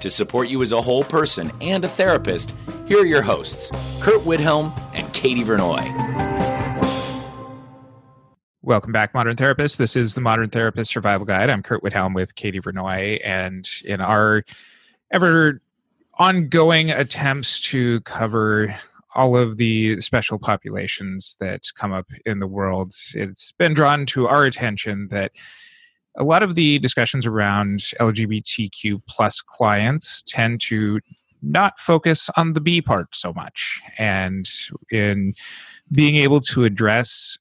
To support you as a whole person and a therapist, here are your hosts, Curt Widhalm and Katie Vernoy. Welcome back, Modern Therapists. This is the Modern Therapist Survival Guide. I'm Curt Widhalm with Katie Vernoy, and in our ever ongoing attempts to cover all of the special populations that come up in the world, it's been drawn to our attention that a lot of the discussions around LGBTQ plus clients tend to not focus on the B part so much. And in being able to address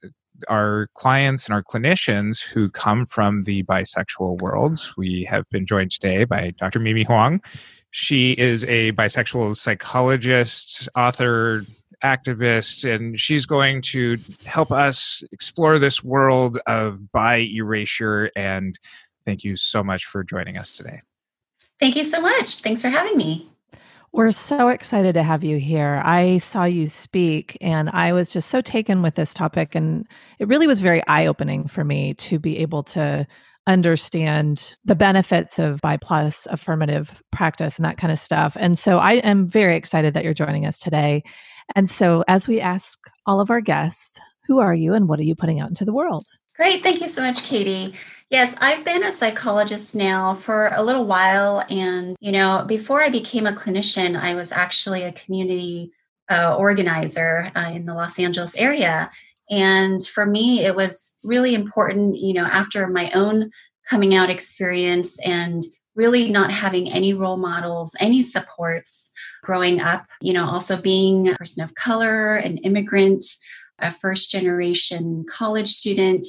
our clients and our clinicians who come from the bisexual worlds, We have been joined today by Dr. Mimi Hoang. She is a bisexual psychologist, author, activist, and she's going to help us explore this world of bi erasure. And thank you so much for joining us today. Thank you so much. Thanks for having me. We're so excited to have you here. I saw you speak and I was just so taken with this topic. And it really was very eye opening for me to be able to understand the benefits of bi plus affirmative practice and that kind of stuff. And so I am very excited that you're joining us today. And so, as we ask all of our guests, who are you and what are you putting out into the world? Great. Thank you so much, Katie. Yes, I've been a psychologist now for a little while. And, you know, before I became a clinician, I was actually a community uh, organizer uh, in the Los Angeles area. And for me, it was really important, you know, after my own coming out experience and really not having any role models, any supports growing up, you know, also being a person of color, an immigrant, a first generation college student,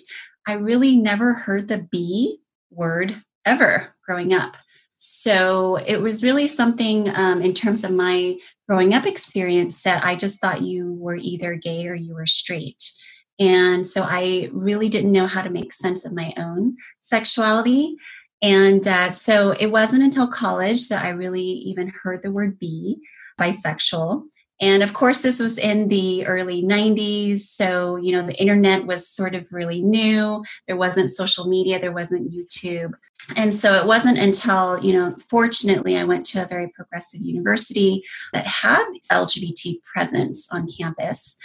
I really never heard the B word ever growing up. So it was really something um, in terms of my growing up experience that I just thought you were either gay or you were straight. And so I really didn't know how to make sense of my own sexuality. And uh, so it wasn't until college that I really even heard the word B, bisexual. And of course, this was in the early 90s. So, you know, the internet was sort of really new. There wasn't social media, there wasn't YouTube. And so it wasn't until, you know, fortunately, I went to a very progressive university that had LGBT presence on campus.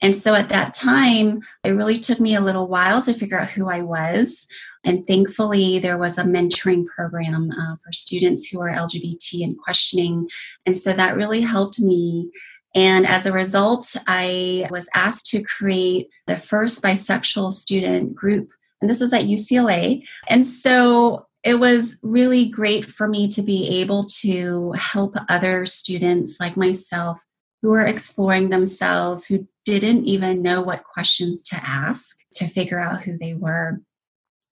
And so at that time, it really took me a little while to figure out who I was. And thankfully, there was a mentoring program uh, for students who are LGBT and questioning. And so that really helped me and as a result, I was asked to create the first bisexual student group. And this is at UCLA. And so it was really great for me to be able to help other students like myself who are exploring themselves, who didn't even know what questions to ask to figure out who they were.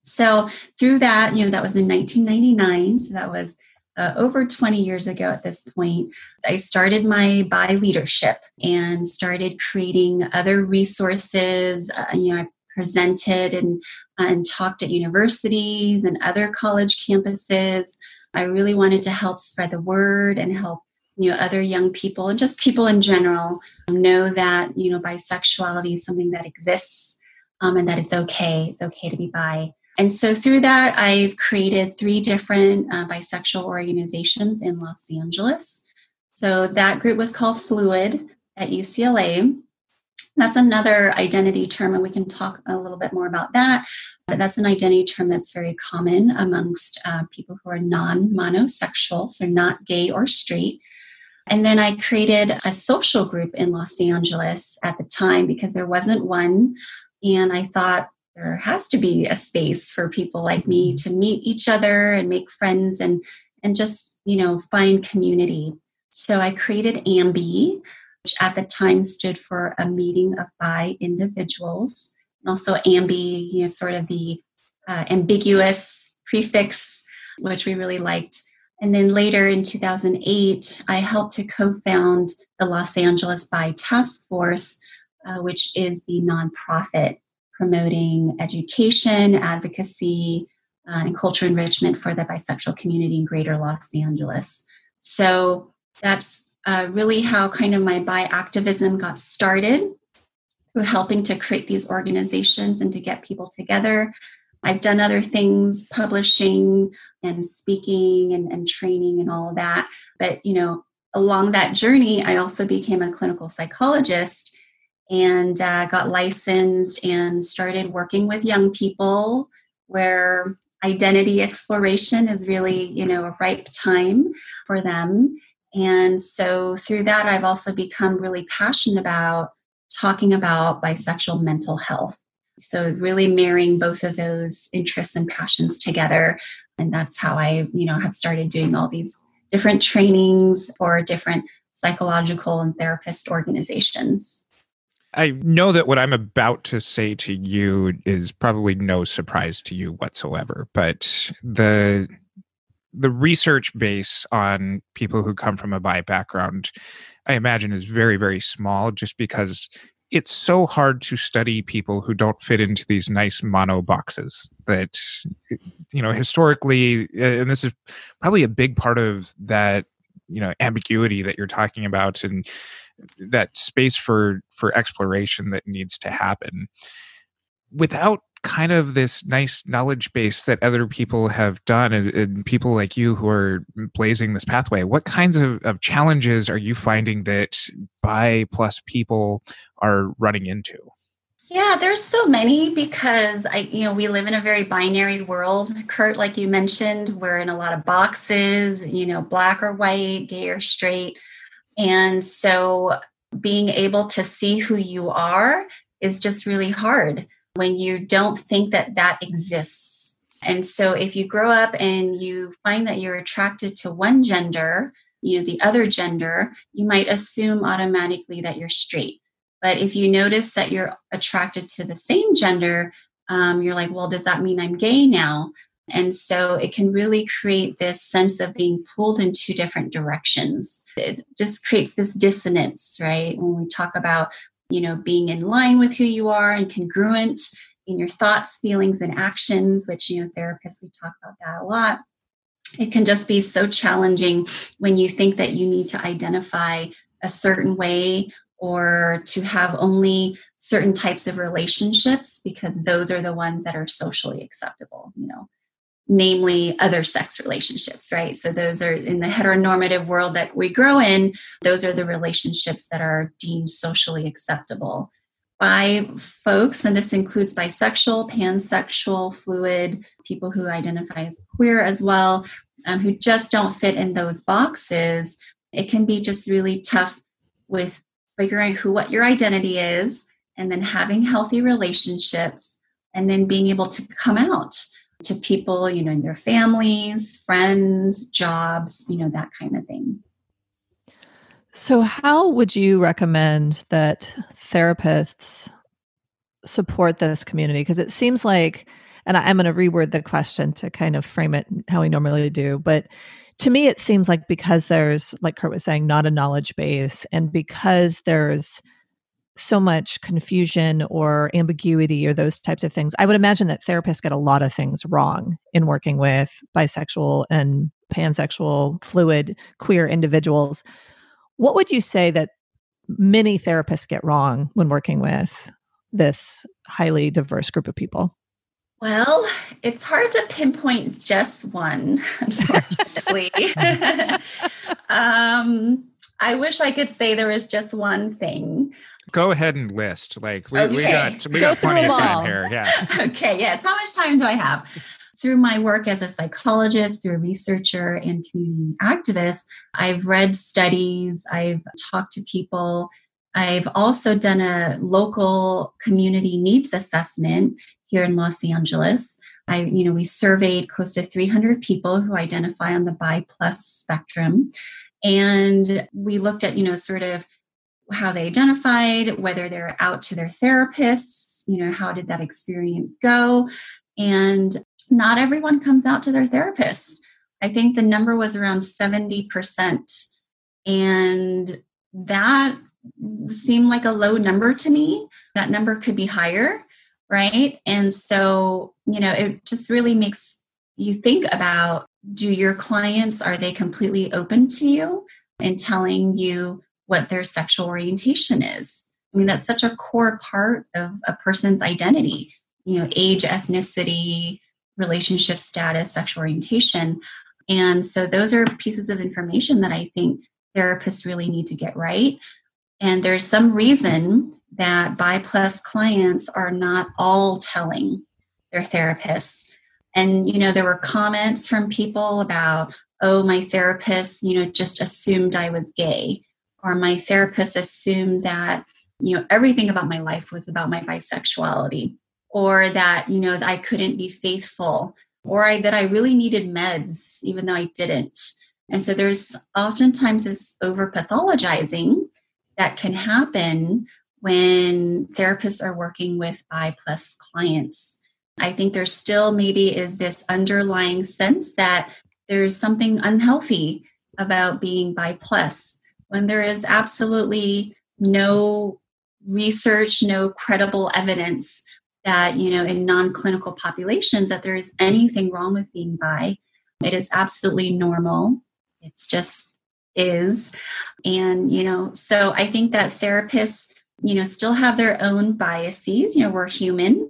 So through that, you know, that was in 1999. So that was uh, over 20 years ago at this point, I started my bi leadership and started creating other resources. Uh, you know, I presented and, uh, and talked at universities and other college campuses. I really wanted to help spread the word and help you know other young people and just people in general know that you know bisexuality is something that exists um, and that it's okay. It's okay to be bi. And so through that, I've created three different uh, bisexual organizations in Los Angeles. So that group was called Fluid at UCLA. That's another identity term, and we can talk a little bit more about that. But that's an identity term that's very common amongst uh, people who are non monosexual, so not gay or straight. And then I created a social group in Los Angeles at the time because there wasn't one And I thought there has to be a space for people like me to meet each other and make friends and and just, you know, find community. So I created AMBI, which at the time stood for a meeting of bi individuals. And also AMBI, you know, sort of the uh, ambiguous prefix, which we really liked. And then later in 2008, I helped to co found the Los Angeles Bi Task Force, uh, which is the nonprofit promoting education, advocacy, uh, and culture enrichment for the bisexual community in greater Los Angeles. So that's uh, really how kind of my bi activism got started through helping to create these organizations and to get people together. I've done other things, publishing and speaking and, and training and all of that. But, you know, along that journey, I also became a clinical psychologist and uh, got licensed and started working with young people where identity exploration is really, you know, a ripe time for them. And so through that, I've also become really passionate about talking about bisexual mental health. So really marrying both of those interests and passions together. And that's how I, you know, have started doing all these different trainings for different psychological and therapist organizations. I know that what I'm about to say to you is probably no surprise to you whatsoever, but the the research base on people who come from a bi background, I imagine, is very, very small just because it's so hard to study people who don't fit into these nice mono boxes that you know historically and this is probably a big part of that you know ambiguity that you're talking about and that space for for exploration that needs to happen. Without kind of this nice knowledge base that other people have done and, and, people like you who are blazing this pathway what kinds of, of challenges are you finding that bi plus people are running into? Yeah there's so many because i you know we live in a very binary world curt like you mentioned. We're in a lot of boxes you know black or white gay or straight and so being able to see who you are is just really hard when you don't think that that exists. And so if you grow up and you find that you're attracted to one gender, you know, the other gender, you might assume automatically that you're straight. But if you notice that you're attracted to the same gender, um, you're like, well, does that mean I'm gay now? And so it can really create this sense of being pulled in two different directions. It just creates this dissonance, right? When we talk about you know, being in line with who you are and congruent in your thoughts, feelings, and actions, which, you know, therapists, we talk about that a lot. It can just be so challenging when you think that you need to identify a certain way or to have only certain types of relationships because those are the ones that are socially acceptable, you know namely other sex relationships, right? So those are in the heteronormative world that we grow in, those are the relationships that are deemed socially acceptable by folks, and this includes bisexual, pansexual, fluid, people who identify as queer as well, um, who just don't fit in those boxes. It can be just really tough with figuring who what your identity is and then having healthy relationships and then being able to come out to people, you know, in their families, friends, jobs, you know, that kind of thing. So, how would you recommend that therapists support this community? Because it seems like, and I'm going to reword the question to kind of frame it how we normally do, but to me, it seems like because there's, like Curt was saying, not a knowledge base, and because there's so much confusion or ambiguity or those types of things. I would imagine that therapists get a lot of things wrong in working with bisexual and pansexual, fluid, queer individuals. What would you say that many therapists get wrong when working with this highly diverse group of people? Well, it's hard to pinpoint just one, unfortunately. um, I wish I could say there is just one thing. Go ahead and list. Like we, okay. we got we got plenty of time here. Yeah. okay. Yes. How much time do I have? Through my work as a psychologist, through a researcher and community activist, I've read studies, I've talked to people, I've also done a local community needs assessment here in Los Angeles. I, you know, we surveyed close to 300 people who identify on the bi plus spectrum. And we looked at, you know, sort of how they identified, whether they're out to their therapists, you know, how did that experience go? And not everyone comes out to their therapist. I think the number was around 70%. And that seemed like a low number to me. That number could be higher, right? And so, you know, it just really makes you think about do your clients are they completely open to you and telling you what their sexual orientation is? I mean, that's such a core part of a person's identity, you know, age, ethnicity, relationship status, sexual orientation. And so those are pieces of information that I think therapists really need to get right. And there's some reason that bi plus clients are not all telling their therapists. And, you know, there were comments from people about, oh, my therapist, you know, just assumed I was gay, or my therapist assumed that, you know, everything about my life was about my bisexuality, or that, you know, I couldn't be faithful, or I, that I really needed meds, even though I didn't. And so there's oftentimes this over pathologizing that can happen when therapists are working with bi plus clients. I think there still maybe is this underlying sense that there's something unhealthy about being bi plus when there is absolutely no research, no credible evidence that, you know, in non clinical populations that there is anything wrong with being bi. It is absolutely normal. It's just is. And, you know, so I think that therapists, you know, still have their own biases. You know, we're human,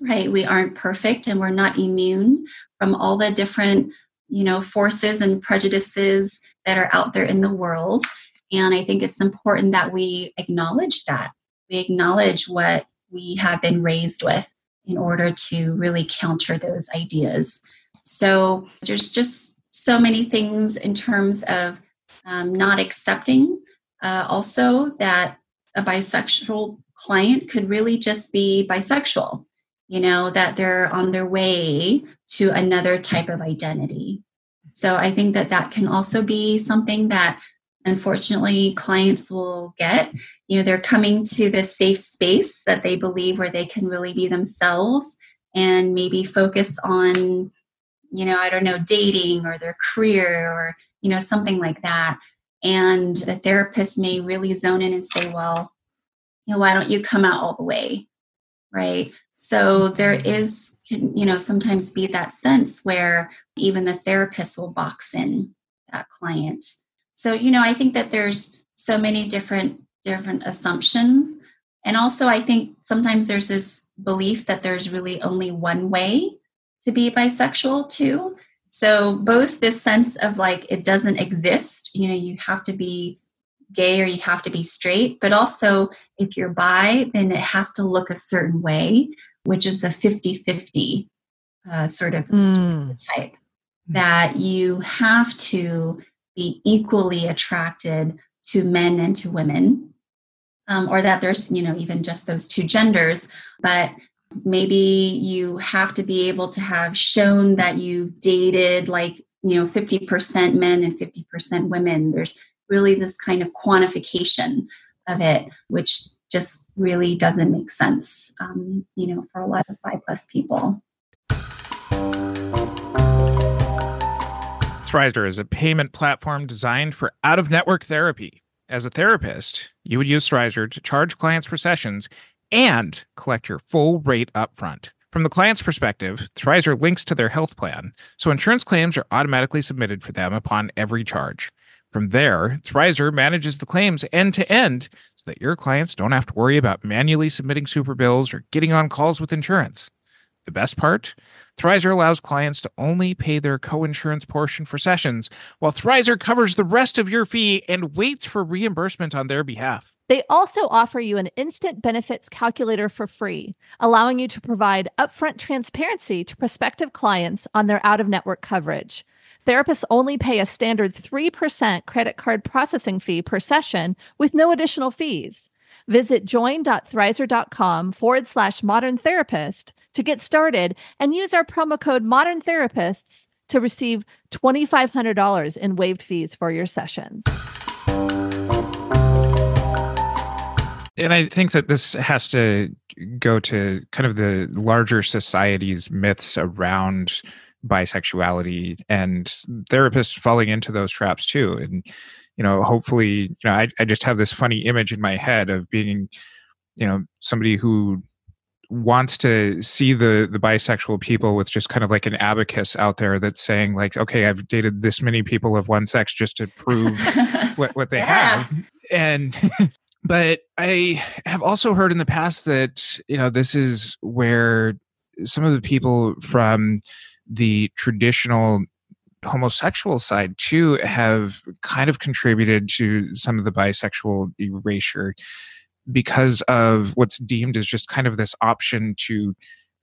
right? We aren't perfect and we're not immune from all the different, you know, forces and prejudices that are out there in the world. And I think it's important that we acknowledge that. We acknowledge what we have been raised with in order to really counter those ideas. So there's just so many things in terms of um, not accepting uh, also that a bisexual client could really just be bisexual, you know, that they're on their way to another type of identity. So I think that that can also be something that unfortunately clients will get. You know, they're coming to this safe space that they believe where they can really be themselves and maybe focus on, you know, I don't know, dating or their career or you know, something like that. And the therapist may really zone in and say, well, you know, why don't you come out all the way? Right. So there mm-hmm. can, you know, sometimes be that sense where even the therapist will box in that client. So, you know, I think that there's so many different different assumptions. And also I think sometimes there's this belief that there's really only one way to be bisexual too. So both this sense of like it doesn't exist, you know, you have to be gay or you have to be straight, but also if you're bi, then it has to look a certain way, which is the 50 50 uh, sort of mm. stereotype that you have to be equally attracted to men and to women. Um, or that there's, you know, even just those two genders, but maybe you have to be able to have shown that you've dated like you know 50% men and 50% women there's really this kind of quantification of it which just really doesn't make sense um, you know for a lot of bi plus people Thrizer is a payment platform designed for out of network therapy. As a therapist, you would use Thrizer to charge clients for sessions and collect your full rate upfront. From the client's perspective, Thrizer links to their health plan, so insurance claims are automatically submitted for them upon every charge. From there, Thrizer manages the claims end to end so that your clients don't have to worry about manually submitting super bills or getting on calls with insurance. The best part? Thrizer allows clients to only pay their co-insurance portion for sessions, while Thrizer covers the rest of your fee and waits for reimbursement on their behalf. They also offer you an instant benefits calculator for free, allowing you to provide upfront transparency to prospective clients on their out of network coverage. Therapists only pay a standard 3% credit card processing fee per session with no additional fees. Visit join.thrizer.com forward slash modern therapist to get started and use our promo code modern therapists to receive $2,500 in waived fees for your sessions. And I think that this has to go to kind of the larger society's myths around bisexuality and therapists falling into those traps too. And, you know, hopefully, you know, I, I just have this funny image in my head of being, you know, somebody who wants to see the the bisexual people with just kind of like an abacus out there that's saying like okay i've dated this many people of one sex just to prove what, what they yeah. have and but i have also heard in the past that you know this is where some of the people from the traditional homosexual side too have kind of contributed to some of the bisexual erasure because of what's deemed as just kind of this option to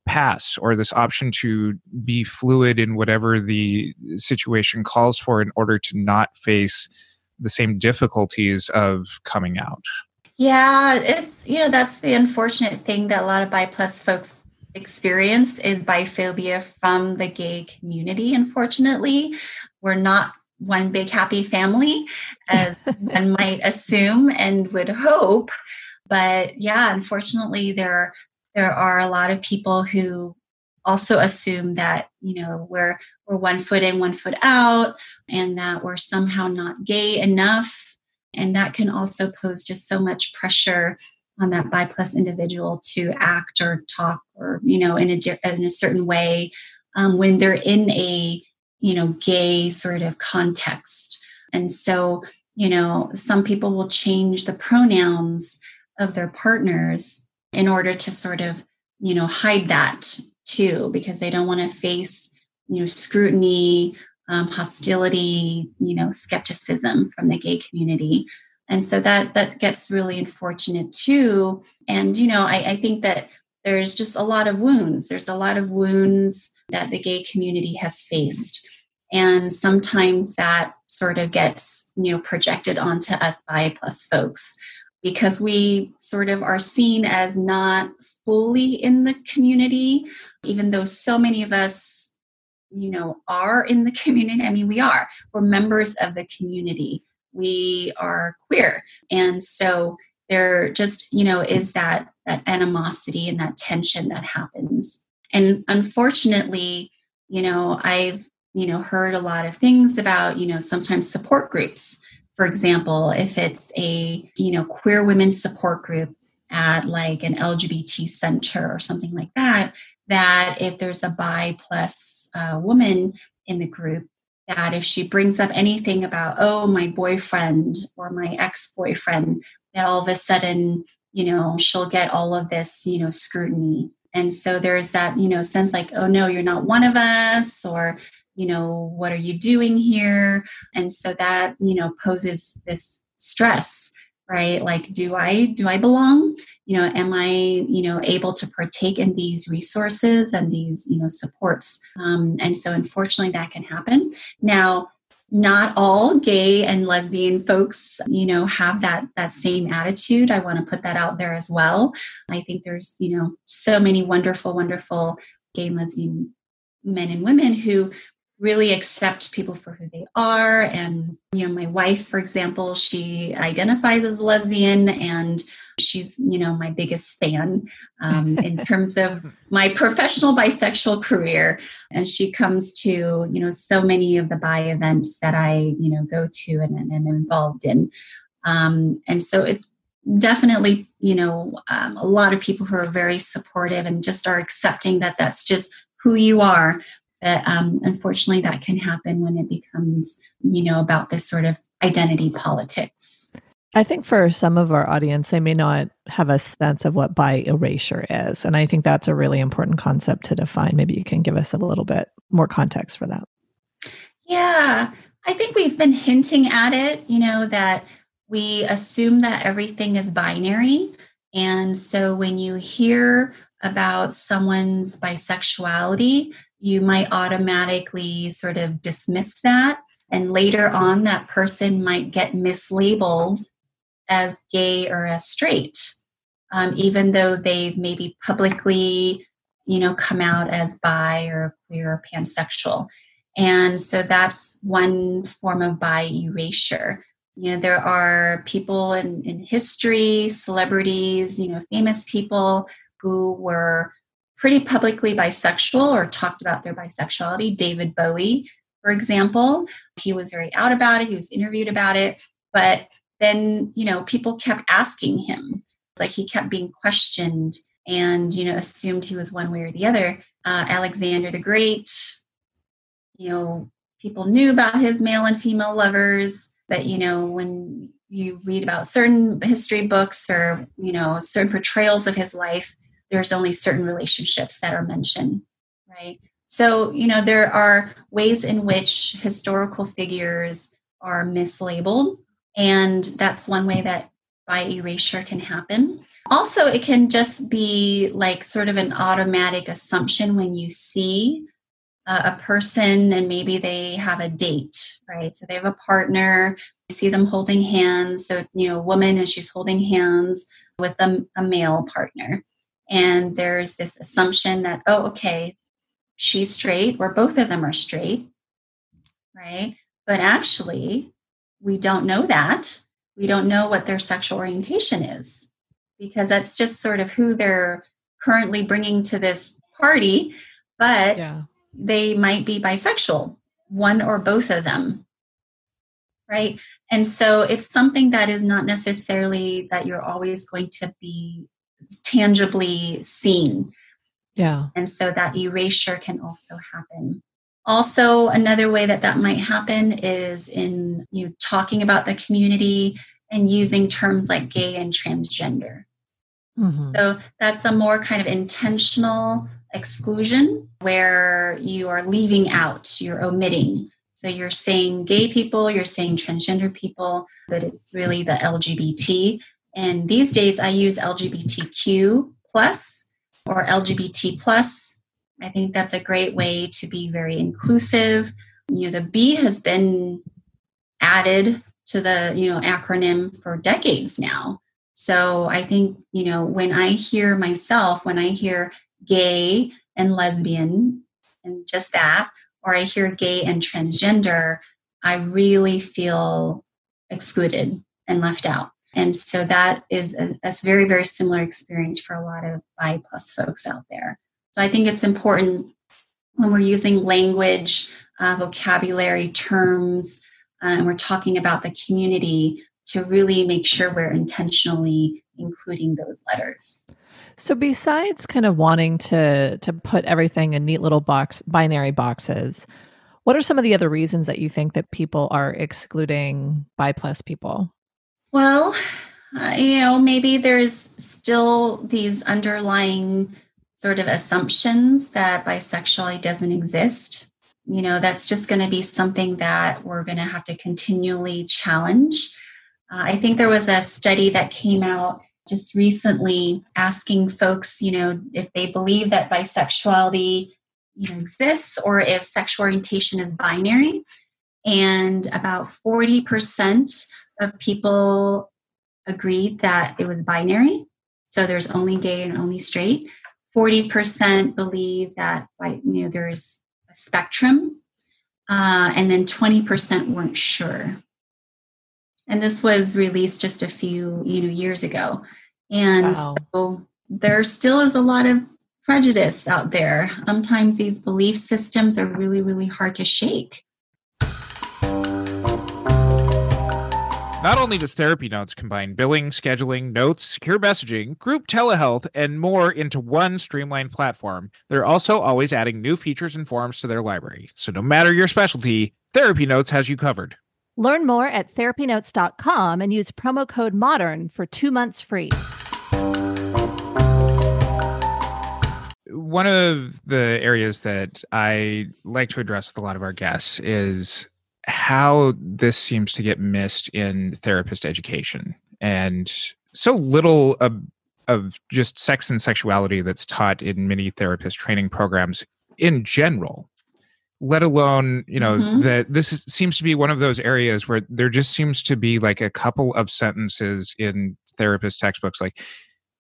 pass or this option to be fluid in whatever the situation calls for in order to not face the same difficulties of coming out. Yeah, it's you know that's the unfortunate thing that a lot of bi plus folks experience is biphobia from the gay community. Unfortunately, we're not one big happy family as one might assume and would hope but yeah unfortunately there there are a lot of people who also assume that you know we're we're one foot in one foot out and that we're somehow not gay enough and that can also pose just so much pressure on that bi plus individual to act or talk or you know in a in a certain way um, when they're in a you know gay sort of context. And so you know some people will change the pronouns of their partners in order to sort of you know hide that too because they don't want to face you know scrutiny um, hostility you know skepticism from the gay community and so that that gets really unfortunate too and you know I, I think that there's just a lot of wounds there's a lot of wounds that the gay community has faced and sometimes that sort of gets you know projected onto us bi plus folks because we sort of are seen as not fully in the community, even though so many of us, you know, are in the community. I mean, we are. We're members of the community. We are queer. And so there just, you know, is that that animosity and that tension that happens. And unfortunately, you know, I've, you know, heard a lot of things about, you know, sometimes support groups for example, if it's a, you know, queer women support group at like an LGBT center or something like that, that if there's a bi plus uh, woman in the group, that if she brings up anything about, oh, my boyfriend or my ex boyfriend, that all of a sudden, you know, she'll get all of this, you know, scrutiny. And so there's that, you know, sense like, oh no, you're not one of us, or you know what are you doing here and so that you know poses this stress right? Like do i do i belong? You know am i you know able to partake in these resources and these you know supports? Um, and so unfortunately that can happen. Now not all gay and lesbian folks you know have that that same attitude. I want to put that out there as well. I think there's you know so many wonderful wonderful gay and lesbian men and women who really accept people for who they are. And you know my wife for example she identifies as a lesbian and she's you know my biggest fan um, in terms of my professional bisexual career. And she comes to you know so many of the bi events that i you know go to and, and am involved in. Um, and so it's definitely you know um, a lot of people who are very supportive and just are accepting that that's just who you are but um, unfortunately, that can happen when it becomes, you know, about this sort of identity politics. I think for some of our audience, they may not have a sense of what bi erasure is. And I think that's a really important concept to define. Maybe you can give us a little bit more context for that. Yeah, I think we've been hinting at it, you know, that we assume that everything is binary. And so when you hear about someone's bisexuality, you might automatically sort of dismiss that. And later on, that person might get mislabeled as gay or as straight, um, even though they've maybe publicly, you know, come out as bi or queer or pansexual. And so that's one form of bi erasure. You know, there are people in, in history, celebrities, you know, famous people who were pretty publicly bisexual or talked about their bisexuality. David Bowie, for example, he was very out about it. He was interviewed about it. But then, you know, people kept asking him. Like he kept being questioned and, you know, assumed he was one way or the other. Uh, Alexander the Great, you know, people knew about his male and female lovers. But, you know, when you read about certain history books or, you know, certain portrayals of his life, there's only certain relationships that are mentioned, right? So, you know, there are ways in which historical figures are mislabeled, and that's one way that bi erasure can happen. Also, it can just be like sort of an automatic assumption when you see a person and maybe they have a date, right? So they have a partner, you see them holding hands. So, you know, a woman and she's holding hands with a, a male partner. And there's this assumption that, oh, okay, she's straight, or both of them are straight, right? But actually, we don't know that. We don't know what their sexual orientation is because that's just sort of who they're currently bringing to this party. But yeah. they might be bisexual, one or both of them. Right. And so it's something that is not necessarily that you're always going to be tangibly seen. Yeah. And so that erasure can also happen. Also, another way that that might happen is in you know, talking about the community and using terms like gay and transgender. Mm-hmm. So that's a more kind of intentional exclusion where you are leaving out, you're omitting. So you're saying gay people, you're saying transgender people, but it's really the LGBT. And these days I use LGBTQ plus or LGBT plus. I think that's a great way to be very inclusive. You know, the B has been added to the, you know, acronym for decades now. So I think, you know, when I hear myself, when I hear gay and lesbian and just that, or I hear gay and transgender, I really feel excluded and left out. And so that is a, a, very, very similar experience for a lot of bi plus folks out there. So I think it's important when we're using language, uh, vocabulary, terms, uh, and we're talking about the community to really make sure we're intentionally including those letters. So besides kind of wanting to to put everything in neat little box binary boxes, what are some of the other reasons that you think that people are excluding bi plus people? Well, uh, you know, maybe there's still these underlying sort of assumptions that bisexuality doesn't exist. You know, that's just going to be something that we're going to have to continually challenge. Uh, I think there was a study that came out just recently asking folks, you know, if they believe that bisexuality you know, exists or if sexual orientation is binary. And about 40% of people agreed that it was binary. So there's only gay and only straight. 40% believe that you know, there's a spectrum. Uh, and then 20% weren't sure. And this was released just a few you know years ago. And wow. so there still is a lot of prejudice out there. Sometimes these belief systems are really, really hard to shake. Not only does Therapy Notes combine billing, scheduling, notes, secure messaging, group telehealth, and more into one streamlined platform, they're also always adding new features and forms to their library. So no matter your specialty, Therapy Notes has you covered. Learn more at therapynotes.com and use promo code MODERN for two months free. One of the areas that I like to address with a lot of our guests is how this seems to get missed in therapist education and so little of of just sex and sexuality that's taught in many therapist training programs in general let alone you know mm-hmm. that this is, seems to be one of those areas where there just seems to be like a couple of sentences in therapist textbooks like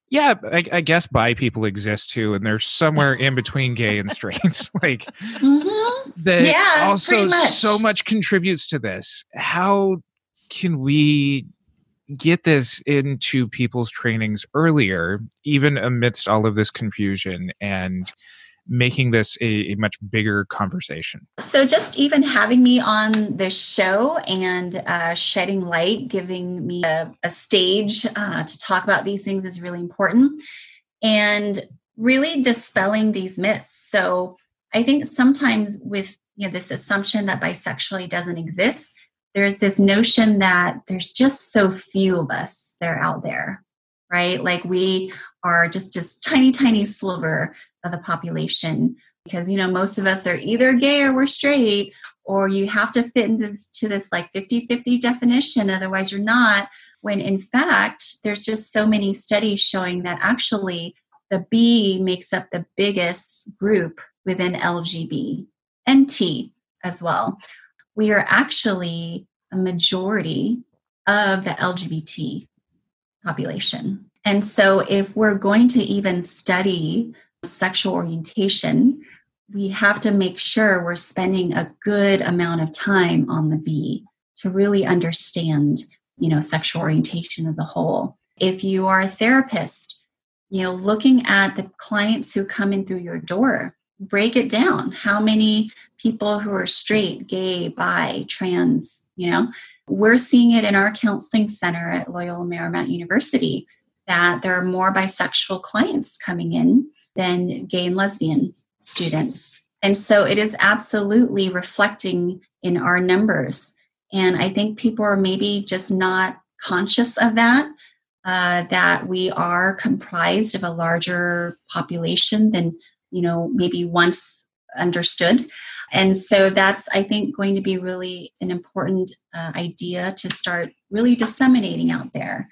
yeah I, I guess bi people exist too and they're somewhere in between gay and straight like mm-hmm. that yeah, also much. so much contributes to this how can we get this into people's trainings earlier even amidst all of this confusion and making this a, a, much bigger conversation. So, just even having me on the show and uh, shedding light, giving me a, a stage uh, to talk about these things is really important and really dispelling these myths. So, I think sometimes with you know this assumption that bisexuality doesn't exist, there's this notion that there's just so few of us that are out there, right? Like we are just just tiny, tiny sliver of the population because you know most of us are either gay or we're straight or you have to fit into this, to this like 50-50 definition. Otherwise you're not. When in fact there's just so many studies showing that actually the b makes up the biggest group within lgb and t as well. We are actually a majority of the lgbt population. And so if we're going to even study sexual orientation, we have to make sure we're spending a good amount of time on the B to really understand, you know, sexual orientation as a whole. If you are a therapist, you know, looking at the clients who come in through your door, break it down. How many people who are straight, gay, bi, trans, you know, we're seeing it in our counseling center at Loyola Marymount University that there are more bisexual clients coming in than gay and lesbian students. And so it is absolutely reflecting in our numbers. And I think people are maybe just not conscious of that, uh, that we are comprised of a larger population than, you know, maybe once understood. And so that's, I think, going to be really an important uh, idea to start really disseminating out there.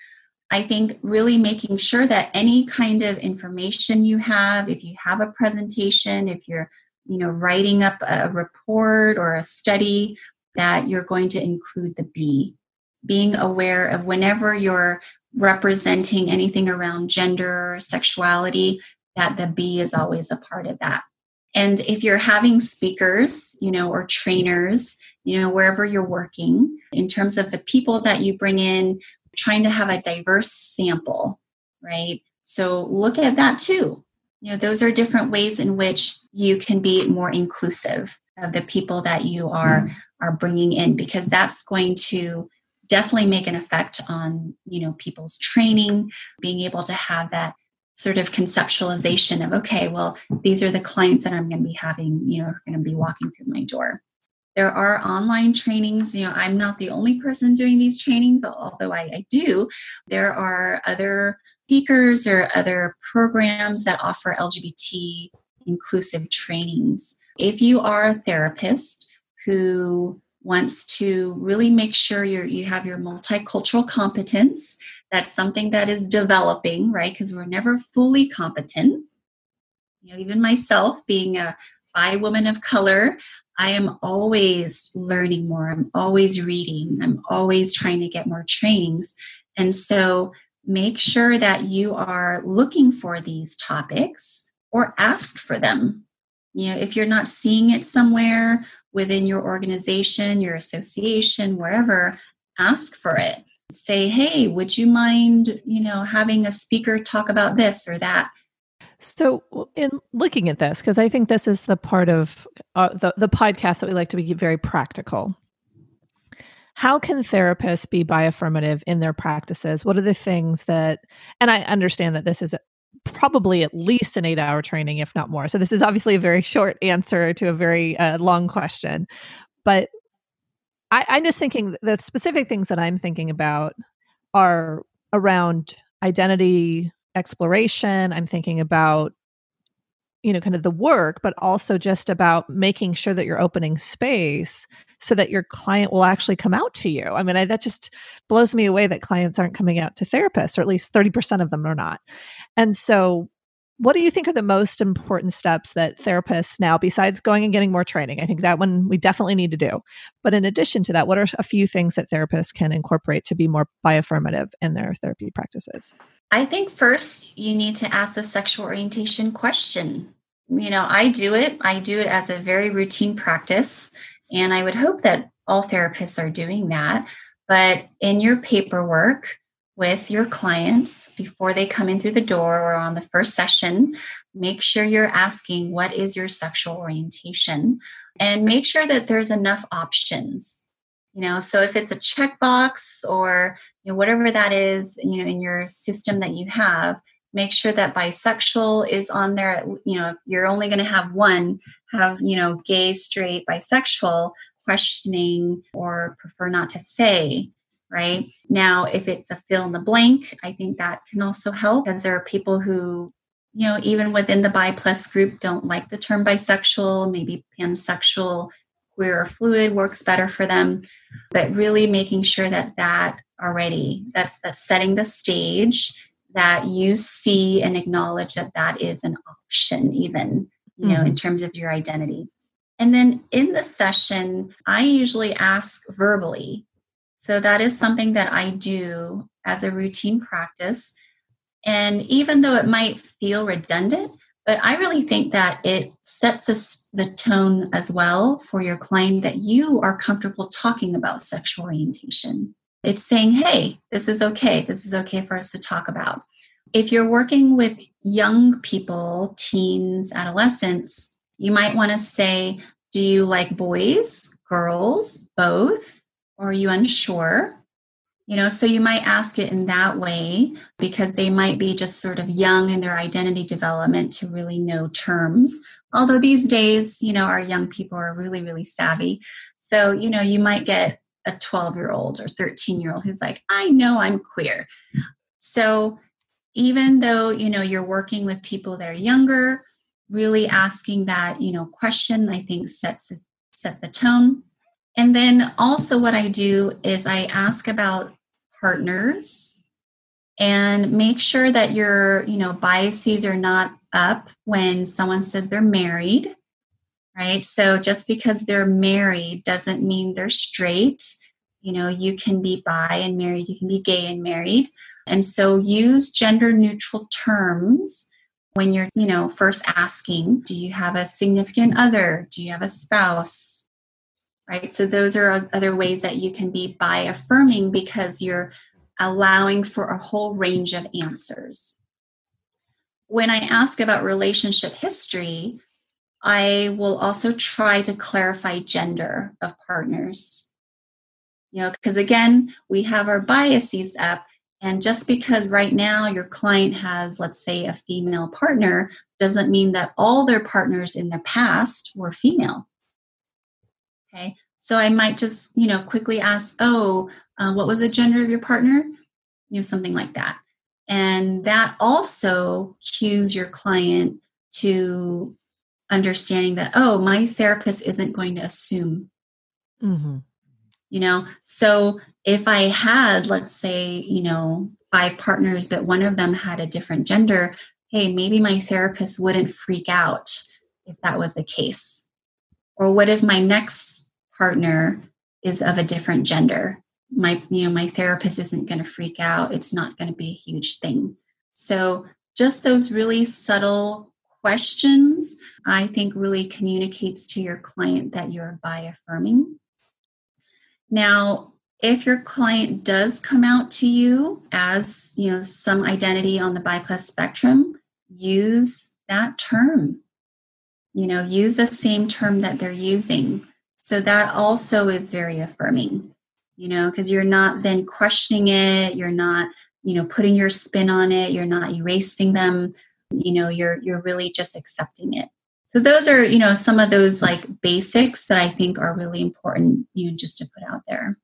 I think really making sure that any kind of information you have, if you have a presentation, if you're you know writing up a report or a study, that you're going to include the B. Being aware of whenever you're representing anything around gender, sexuality, that the B is always a part of that. And if you're having speakers, you know, or trainers, you know, wherever you're working, in terms of the people that you bring in, trying to have a diverse sample, right? So look at that too. You know, those are different ways in which you can be more inclusive of the people that you are mm. are bringing in because that's going to definitely make an effect on, you know, people's training, being able to have that sort of conceptualization of okay, well, these are the clients that I'm going to be having, you know, are going to be walking through my door. There are online trainings. You know, I'm not the only person doing these trainings, although I, I do. There are other speakers or other programs that offer LGBT inclusive trainings. If you are a therapist who wants to really make sure you you have your multicultural competence, that's something that is developing, right? Because we're never fully competent. You know, even myself being a bi woman of color, I am always learning more. I'm always reading. I'm always trying to get more trainings. And so make sure that you are looking for these topics or ask for them. You know, if you're not seeing it somewhere within your organization, your association, wherever, ask for it. Say, hey, would you mind, you know, having a speaker talk about this or that? So, in looking at this, because I think this is the part of uh, the the podcast that we like to be very practical. How can therapists be bi-affirmative in their practices? What are the things that? And I understand that this is probably at least an eight-hour training, if not more. So this is obviously a very short answer to a very uh, long question, but I, I'm just thinking the specific things that I'm thinking about are around identity exploration. I'm thinking about you know kind of the work but also just about making sure that you're opening space so that your client will actually come out to you i mean I, that just blows me away that clients aren't coming out to therapists or at least 30% of them are not and so what do you think are the most important steps that therapists now besides going and getting more training i think that one we definitely need to do but in addition to that what are a few things that therapists can incorporate to be more bi-affirmative in their therapy practices? I think first you need to ask the sexual orientation question. You know i do it. I do it as a very routine practice and i would hope that all therapists are doing that but in your paperwork with your clients before they come in through the door or on the first session. Make sure you're asking, What is your sexual orientation? And make sure that there's enough options. You know, so if it's a checkbox or you know, whatever that is, you know, in your system that you have, make sure that bisexual is on there. You know, if you're only going to have one, have, you know, gay, straight, bisexual, questioning, or prefer not to say right? Now, if it's a fill in the blank, I think that can also help because there are people who, you know, even within the bi plus group don't like the term bisexual, maybe pansexual, queer or fluid works better for them. But really making sure that that already, that's that's setting the stage that you see and acknowledge that that is an option even, you know, mm-hmm. in terms of your identity. And then in the session, I usually ask verbally so that is something that I do as a routine practice. And even though it might feel redundant, but I really think that it sets this, the tone as well for your client that you are comfortable talking about sexual orientation. It's saying, hey, this is okay. This is okay for us to talk about. If you're working with young people, teens, adolescents, you might want to say, do you like boys, girls, both? Or are you unsure? You know, so you might ask it in that way because they might be just sort of young in their identity development to really know terms. Although these days, you know, our young people are really, really savvy. So, you know, you might get a 12 year old or 13 year old who's like, I know I'm queer. So, even though, you know, you're working with people that are younger, really asking that, you know, question, I think sets set the tone and then also, what I do is I ask about partners and make sure that your you know biases are not up when someone says they're married right? So just because they're married doesn't mean they're straight. You know you can be bi and married you can be gay and married. And so use gender neutral terms when you're you know first asking do you have a significant other? Do you have a spouse right? So those are other ways that you can be bi affirming because you're allowing for a whole range of answers. When I ask about relationship history, I will also try to clarify gender of partners. You know, because again, we have our biases up, and just because right now your client has, let's say, a female partner, doesn't mean that all their partners in the past were female. Okay. So I might just, you know, quickly ask, oh, uh, what was the gender of your partner? You know, something like that. And that also cues your client to understanding that, oh, my therapist isn't going to assume. Mm-hmm. You know, so if I had, let's say, you know, five partners, but one of them had a different gender, hey, maybe my therapist wouldn't freak out if that was the case. Or what if my next partner is of a different gender. My you know my therapist isn't going to freak out. It's not going to be a huge thing. So just those really subtle questions i think really communicates to your client that you're bi affirming now if your client does come out to you as you know some identity on the bi plus spectrum use that term. You know use the same term that they're using so that also is very affirming, you know, because you're not then questioning it, you're not, you know, putting your spin on it, you're not erasing them, you know, you're you're really just accepting it. So those are, you know, some of those like basics that I think are really important, you know, just to put out there.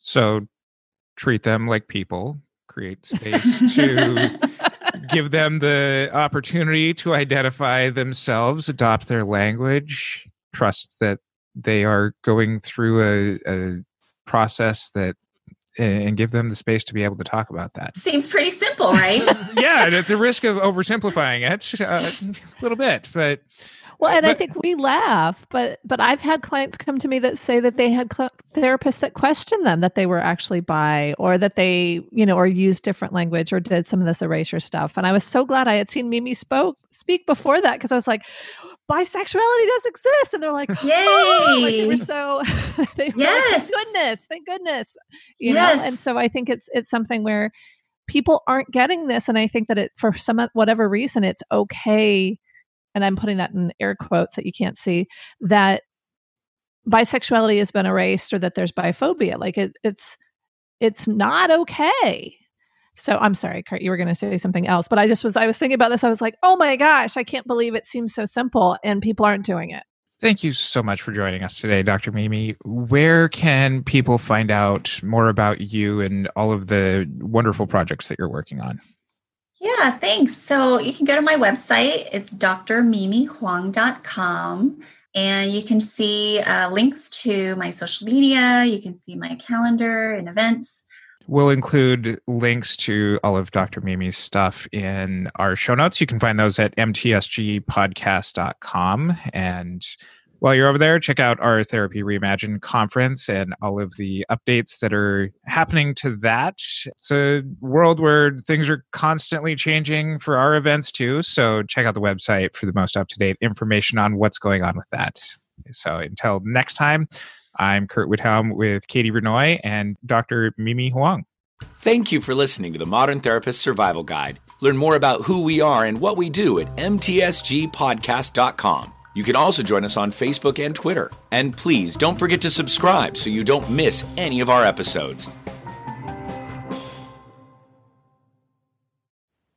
So treat them like people, create space to give them the opportunity to identify themselves, adopt their language, trust that they are going through a, a process that and give them the space to be able to talk about that. Seems pretty simple, right? yeah, at the risk of oversimplifying it uh, a little bit, but well, and but, I think we laugh, but but I've had clients come to me that say that they had cl- therapists that questioned them that they were actually bi, or that they you know or used different language or did some of this erasure stuff. And I was so glad I had seen Mimi spoke speak before that because I was like, bisexuality does exist, and they're like, yay! Oh, like they were so they were yes, like, thank goodness, thank goodness, you yes. know. And so I think it's it's something where people aren't getting this, and I think that it for some whatever reason it's okay and I'm putting that in air quotes that you can't see, that bisexuality has been erased or that there's biphobia. Like it, it's it's not okay. So I'm sorry, Curt, you were going to say something else, but I just was I was thinking about this. I was like, oh my gosh, I can't believe it seems so simple and people aren't doing it. Thank you so much for joining us today, Dr. Mimi. Where can people find out more about you and all of the wonderful projects that you're working on? Yeah, thanks. So you can go to my website. It's drmimihoang.com. And you can see uh, links to my social media. You can see my calendar and events. We'll include links to all of Dr. Mimi's stuff in our show notes. You can find those at mtsgpodcast.com. And while you're over there, check out our Therapy Reimagined conference and all of the updates that are happening to that. It's a world where things are constantly changing for our events too. So check out the website for the most up to date information on what's going on with that. So until next time, I'm Curt Widhalm with Katie Vernoy and Dr. Mimi Hoang. Thank you for listening to the Modern Therapist Survival Guide. Learn more about who we are and what we do at mtsgpodcast.com. You can also join us on Facebook and Twitter. And please don't forget to subscribe so you don't miss any of our episodes.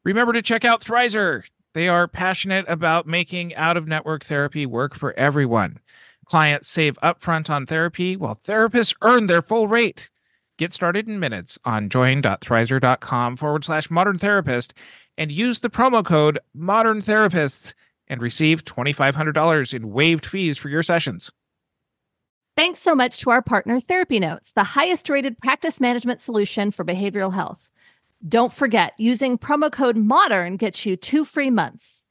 Remember to check out Thrizer. They are passionate about making out of network therapy work for everyone. Clients save upfront on therapy while therapists earn their full rate. Get started in minutes on join.thrizer.com forward slash modern therapist and use the promo code modern therapists and receive $2,500 in waived fees for your sessions. Thanks so much to our partner, Therapy Notes, the highest rated practice management solution for behavioral health. Don't forget, using promo code MODERN gets you two free months.